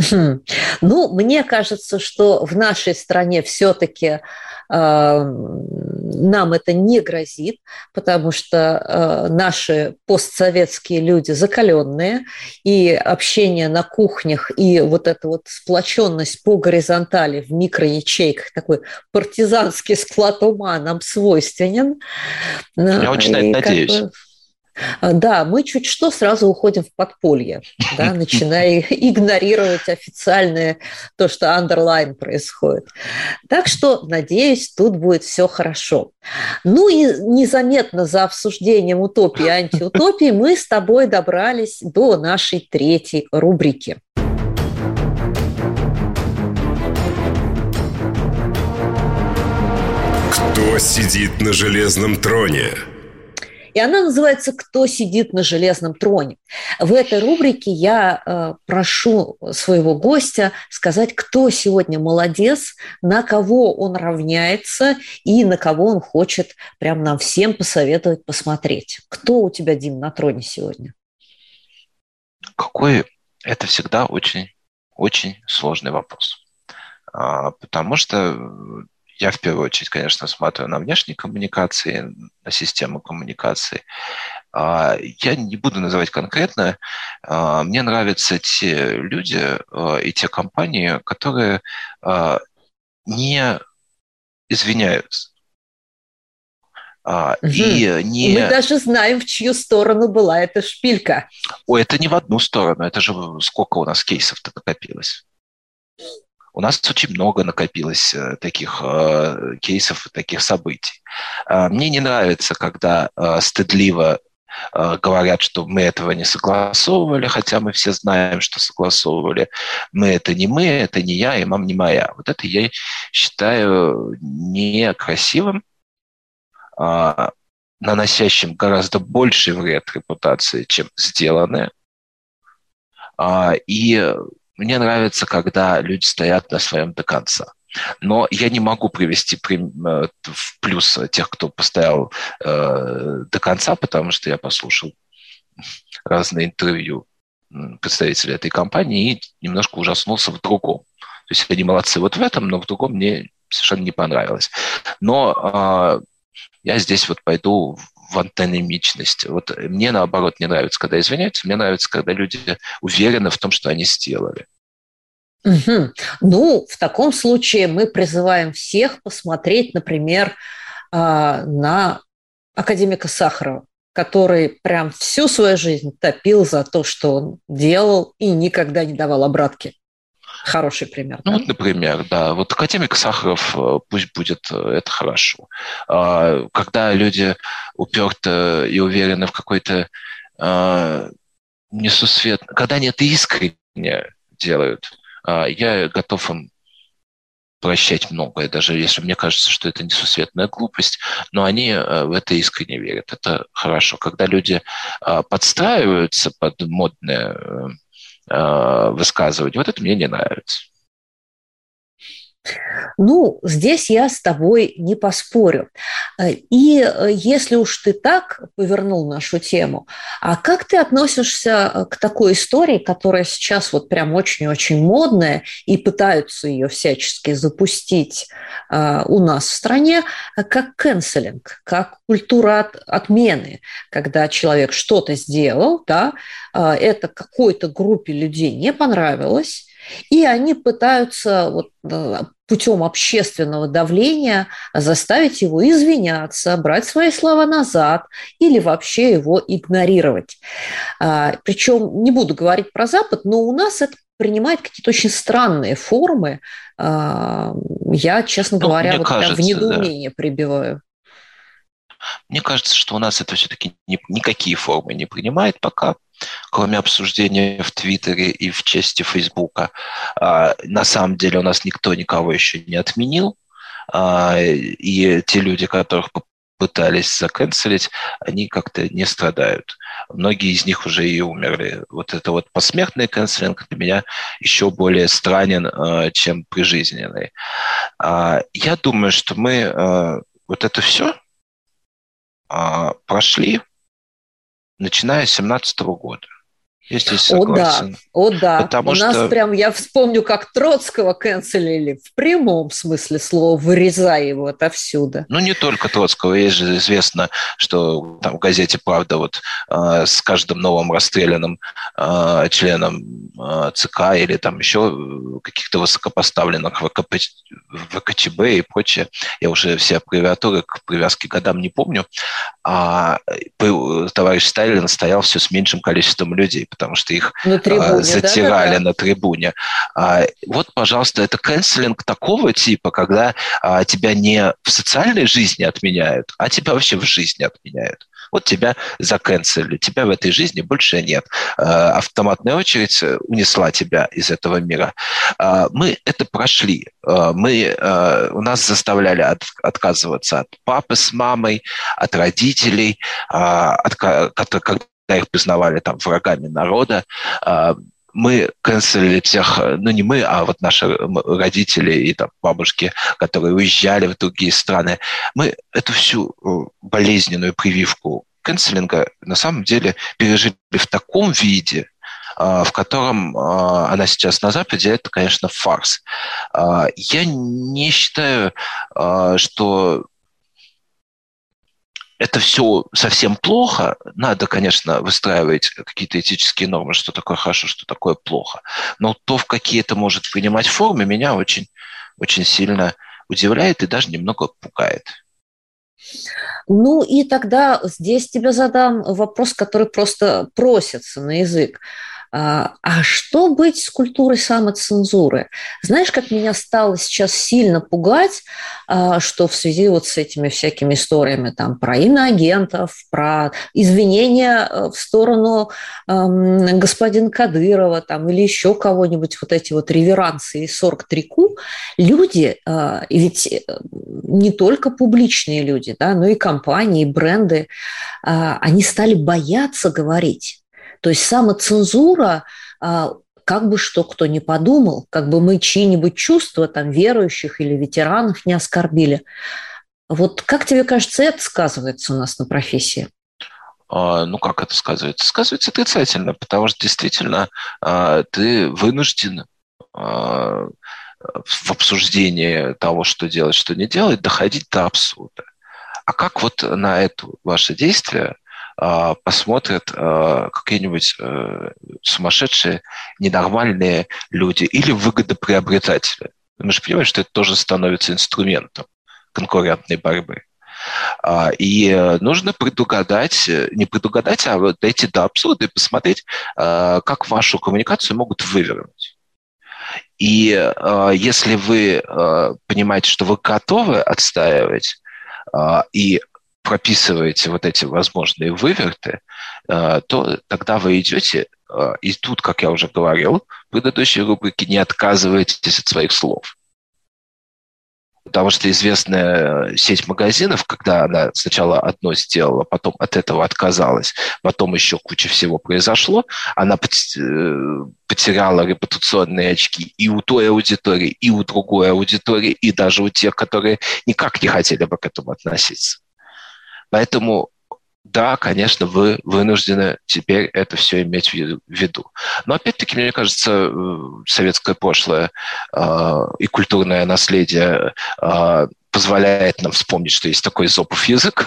S2: Ну, мне кажется, что в нашей стране все-таки э, нам это не грозит, потому что э, наши постсоветские люди закаленные, и общение на кухнях, и вот эта вот сплоченность по горизонтали в микроячейках, такой партизанский склад ума нам свойственен.
S6: Я очень на это надеюсь. Бы,
S2: да, мы чуть что сразу уходим в подполье, да, начиная игнорировать официальное то, что underline происходит. Так что, надеюсь, тут будет все хорошо. Ну и незаметно за обсуждением утопии и антиутопии мы с тобой добрались до нашей третьей рубрики.
S5: Кто сидит на железном троне?
S2: И она называется «Кто сидит на железном троне?». В этой рубрике я э, прошу своего гостя сказать, кто сегодня молодец, на кого он равняется и на кого он хочет прям нам всем посоветовать посмотреть. Кто у тебя, Дим, на троне сегодня?
S6: Какой? Это всегда очень, очень сложный вопрос. А, потому что я в первую очередь, конечно, смотрю на внешние коммуникации, на систему коммуникации. А, я не буду называть конкретно. А, мне нравятся те люди а, и те компании, которые не извиняются.
S2: Угу. И не... Мы даже знаем, в чью сторону была эта шпилька.
S6: О, это не в одну сторону. Это же сколько у нас кейсов-то накопилось. У нас очень много накопилось э, таких э, кейсов таких событий. Э, мне не нравится, когда стыдливо говорят, что мы этого не согласовывали, хотя мы все знаем, что согласовывали. Мы – это не мы, это не я, и мам не моя. Вот это я считаю некрасивым, наносящим гораздо больший вред репутации, чем сделанное. И мне нравится, когда люди стоят на своем до конца. Но я не могу привести э, в плюс тех, кто постоял э, до конца, потому что я послушал разные интервью представителей этой компании и немножко ужаснулся в другом. То есть они молодцы вот в этом, но в другом мне совершенно не понравилось. Но э, я здесь вот пойду в антонимичность. Вот мне, наоборот, не нравится, когда извиняются, мне нравится, когда люди уверены в том, что они сделали.
S2: Угу. Ну, в таком случае мы призываем всех посмотреть, например, а, на академика Сахарова, который прям всю свою жизнь топил за то, что он делал и никогда не давал обратки. Хороший пример.
S6: Ну, да? вот, например, да. Вот академик Сахаров, э, пусть будет э, это хорошо. А, когда люди уперты и уверены в какой-то а, несусвет... Когда они это искренне делают, я готов им прощать многое, даже если мне кажется, что это несусветная глупость, но они э, в это искренне верят. Это хорошо. Когда люди подстраиваются под модное Э, высказывать. Вот это мне не нравится.
S2: Ну, здесь я с тобой не поспорю. Э, и э, если уж ты так повернул нашу тему, а как ты относишься к такой истории, которая сейчас вот прям очень-очень модная, и пытаются ее всячески запустить у нас в стране, как канцелинг, как культура от, отмены, когда человек что-то сделал, да, это какой-то группе людей не понравилось, и они пытаются вот, э, путем общественного давления заставить его извиняться, брать свои слова назад или вообще его игнорировать. А, Причем не буду говорить про Запад, но у нас это принимает какие-то очень странные формы. А, я, честно ну, говоря, вот кажется, в недоумение да. прибиваю.
S6: Мне кажется, что у нас это все-таки никакие формы не принимает пока кроме обсуждения в Твиттере и в части Фейсбука. А, на самом деле у нас никто никого еще не отменил, а, и те люди, которых пытались заканцелить, они как-то не страдают. Многие из них уже и умерли. Вот это вот посмертный канцелинг для меня еще более странен, а, чем прижизненный. Я думаю, что мы вот это все прошли начиная с 2017 года. Я здесь согласен.
S2: О да, о да. Потому У что... нас прям, я вспомню, как Троцкого канцелили в прямом смысле слова, вырезая его отовсюда.
S6: Ну, не только Троцкого. Есть же известно, что там в газете «Правда» вот э, с каждым новым расстрелянным э, членом э, ЦК или там еще каких-то высокопоставленных ВКП, ВКЧБ и прочее, я уже все аббревиатуры к привязке к годам не помню, а товарищ Сталин стоял все с меньшим количеством людей, потому что их на трибуне, а, затирали да, да, да. на трибуне. А, вот, пожалуйста, это канцелинг такого типа, когда а, тебя не в социальной жизни отменяют, а тебя вообще в жизни отменяют. Вот тебя заканцелили, тебя в этой жизни больше нет. Автоматная очередь унесла тебя из этого мира. Мы это прошли. Мы, у нас заставляли от, отказываться от папы с мамой, от родителей, от, когда их признавали там врагами народа, а, мы канцелили тех, ну не мы, а вот наши родители и там бабушки, которые уезжали в другие страны, мы эту всю э, болезненную прививку канцелинга на самом деле пережили в таком виде, а, в котором а, она сейчас на Западе, это, конечно, фарс. Я не считаю, что это все совсем плохо, надо, конечно, выстраивать какие-то этические нормы, что такое хорошо, что такое плохо. Но то, в какие это может принимать формы, меня очень, очень сильно удивляет и даже немного пугает.
S2: Ну и тогда здесь тебе задам вопрос, который просто просится на язык. А, а что быть с культурой самоцензуры? Знаешь, как меня стало сейчас сильно пугать, а, что в связи вот с этими всякими историями там про иноагентов, про извинения э, в сторону эм, господина Кадырова там, или еще кого-нибудь, вот эти вот реверансы и 43 ку, люди, э, ведь э, не только публичные люди, да, но и компании, и бренды, они стали бояться говорить то есть самоцензура а, как бы что кто ни подумал, как бы мы чьи-нибудь чувства там верующих или ветеранов не оскорбили. Вот как тебе кажется, это сказывается у нас на профессии?
S6: А, ну, как это сказывается? Сказывается отрицательно, потому что действительно а, ты вынужден в обсуждении того, что делать, что не делать, доходить до абсурда. А как вот на это ваше действие посмотрят а, какие-нибудь э, сумасшедшие, ненормальные люди или выгодоприобретатели. Мы же понимаем, что это тоже становится инструментом конкурентной борьбы. А, и нужно предугадать, не предугадать, а вот дойти до абсурда и посмотреть, как вашу коммуникацию могут вывернуть. И если вы понимаете, что вы готовы отстаивать и прописываете вот эти возможные выверты, э, то тогда вы идете, э, и тут, как я уже говорил в предыдущей рубрике, не отказываетесь от своих слов. Потому что известная сеть магазинов, когда она сначала одно сделала, потом от этого отказалась, потом еще куча всего произошло, она э, потеряла репутационные очки и у той аудитории, и у другой аудитории, и даже у тех, которые никак не хотели бы к этому относиться. Поэтому да, конечно, вы вынуждены теперь это все иметь в виду. Но опять-таки, мне кажется, э, советское прошлое э, и культурное наследие э, позволяет нам вспомнить, что есть такой зопов язык.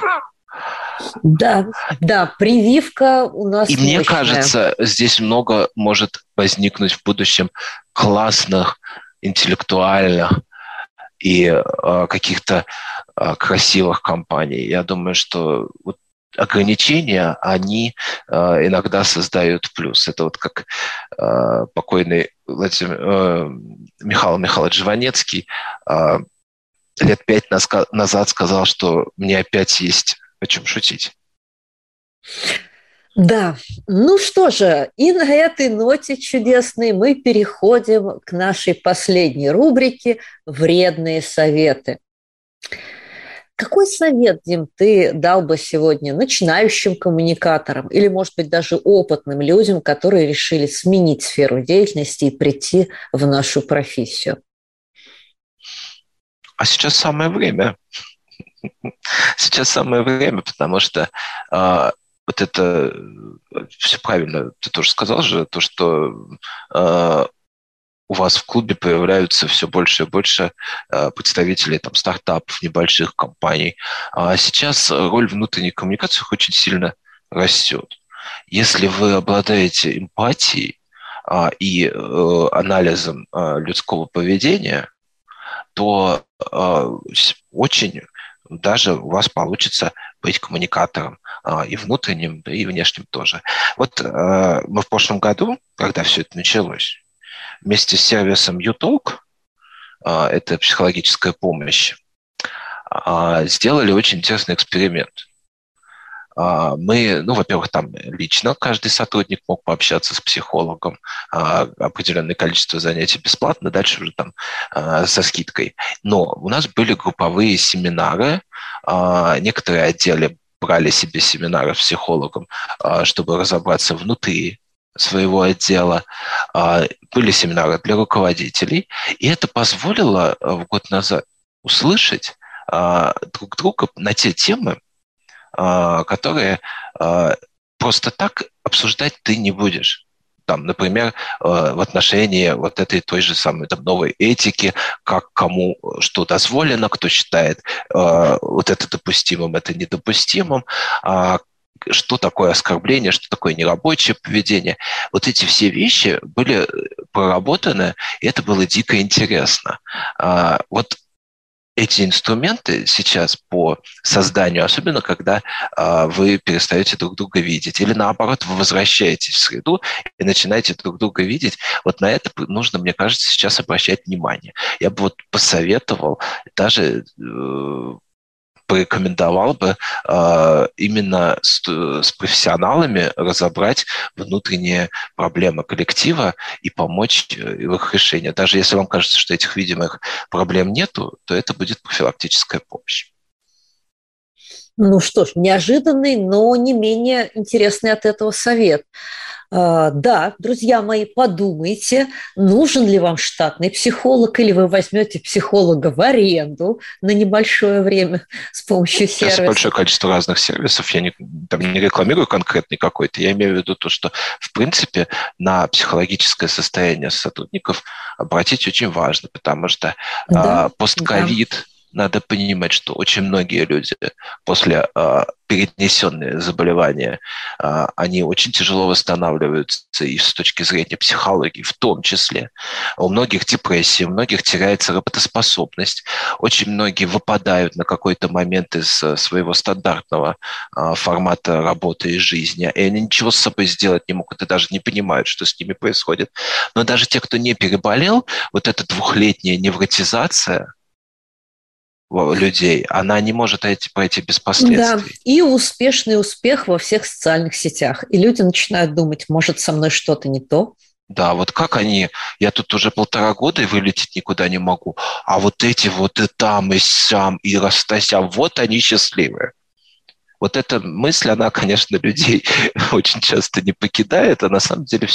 S2: Да, да, прививка у нас.
S6: И мощная. мне кажется, здесь много может возникнуть в будущем классных, интеллектуальных и э, каких-то э, красивых компаний. Я думаю, что вот ограничения, они э, иногда создают плюс. Это вот как покойный Владимир, э, Михаил Михайлович Жванецкий лет пять назад сказал, что мне опять есть о чем шутить.
S2: Да, ну что же, и на этой ноте чудесной мы переходим к нашей последней рубрике «Вредные советы». Какой совет, Дим, ты дал бы сегодня начинающим коммуникаторам или, может быть, даже опытным людям, которые решили сменить сферу деятельности и прийти в нашу профессию?
S6: А сейчас самое время. Сейчас самое время, потому что а, вот это все правильно, ты тоже сказал же, то, что э, у вас в клубе появляются все больше и больше э, представителей там, стартапов, небольших компаний. А сейчас роль внутренней коммуникации очень сильно растет. Если вы обладаете эмпатией а, и э, анализом а, людского поведения, то а, очень даже у вас получится быть коммуникатором и внутренним, и внешним тоже. Вот мы в прошлом году, когда все это началось, вместе с сервисом UTalk, это психологическая помощь, сделали очень интересный эксперимент – а, мы, ну, во-первых, там лично каждый сотрудник мог пообщаться с психологом, а, определенное количество занятий бесплатно, дальше уже там а, со скидкой. Но у нас были групповые семинары, некоторые отделы брали себе семинары психологом, чтобы разобраться внутри своего отдела. Были семинары для руководителей, и это позволило в год назад услышать друг друга на те темы, а, которые а, просто так обсуждать ты не будешь. Там, например, а, в отношении вот этой той же самой там, новой этики, как кому что дозволено, кто считает вот это допустимым, это недопустимым, что такое оскорбление, что такое нерабочее поведение. Вот эти все вещи были проработаны, и это было дико интересно. Вот эти инструменты сейчас по созданию, особенно когда э, вы перестаете друг друга видеть, или наоборот, вы возвращаетесь в среду и начинаете друг друга видеть, вот на это нужно, мне кажется, сейчас обращать внимание. Я бы вот посоветовал даже э, порекомендовал бы э, именно с, с профессионалами разобрать внутренние проблемы коллектива и помочь э, в их решении. Даже если вам кажется, что этих видимых проблем нету, то это будет профилактическая помощь.
S2: Ну что ж, неожиданный, но не менее интересный от этого совет. А, да, друзья мои, подумайте, нужен ли вам штатный психолог, или вы возьмете психолога в аренду на небольшое время с помощью сервиса.
S6: Сейчас большое количество разных сервисов. Я не, там не рекламирую конкретный какой-то. Я имею в виду то, что, в принципе, на психологическое состояние сотрудников обратить очень важно, потому что да, а, постковид... Да надо понимать, что очень многие люди после э, перенесенные заболевания, э, они очень тяжело восстанавливаются и с точки зрения психологии в том числе. У многих депрессия, у многих теряется работоспособность, очень многие выпадают на какой-то момент из своего стандартного э, формата работы и жизни, и они ничего с собой сделать не могут и даже не понимают, что с ними происходит. Но даже те, кто не переболел, вот эта двухлетняя невротизация – людей, она не может эти, пройти без последствий. Да,
S2: и успешный успех во всех социальных сетях. И люди начинают думать, может, со мной что-то не то.
S6: Да, вот как они, я тут уже полтора года и вылететь никуда не могу, а вот эти вот и там, и сям, и растася, вот они счастливые. Вот эта мысль, она, конечно, людей очень часто не покидает, а на самом деле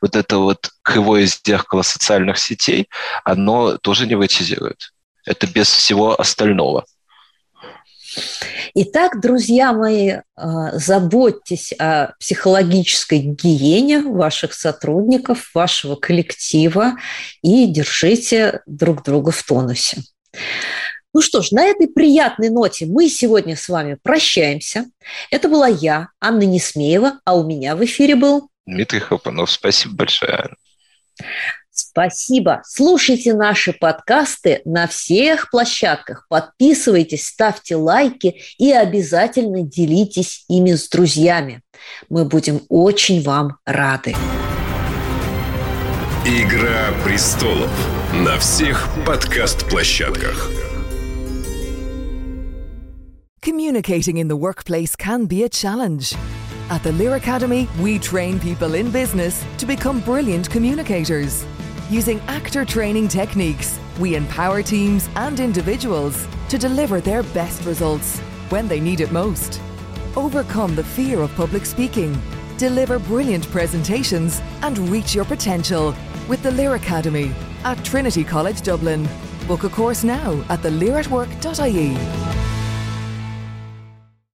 S6: вот это вот кривое зеркало социальных сетей, оно тоже невротизирует. Это без всего остального.
S2: Итак, друзья мои, а, заботьтесь о психологической гигиене ваших сотрудников, вашего коллектива и держите друг друга в тонусе. Ну что ж, на этой приятной ноте мы сегодня с вами прощаемся. Это была я, Анна Несмеева, а у меня в эфире был
S6: Дмитрий Хапанов. Спасибо большое.
S2: Спасибо. Слушайте наши подкасты на всех площадках. Подписывайтесь, ставьте лайки и обязательно делитесь ими с друзьями. Мы будем очень вам рады.
S5: Игра престолов на всех подкаст-площадках.
S3: Communicating in the workplace can be a challenge. At the Lear Academy, we train people in business to become brilliant communicators. Using actor training techniques, we empower teams and individuals to deliver their best results when they need it most. Overcome the fear of public speaking, deliver brilliant presentations, and reach your potential with the Lear Academy at Trinity College Dublin. Book a course now at thelearatwork.ie.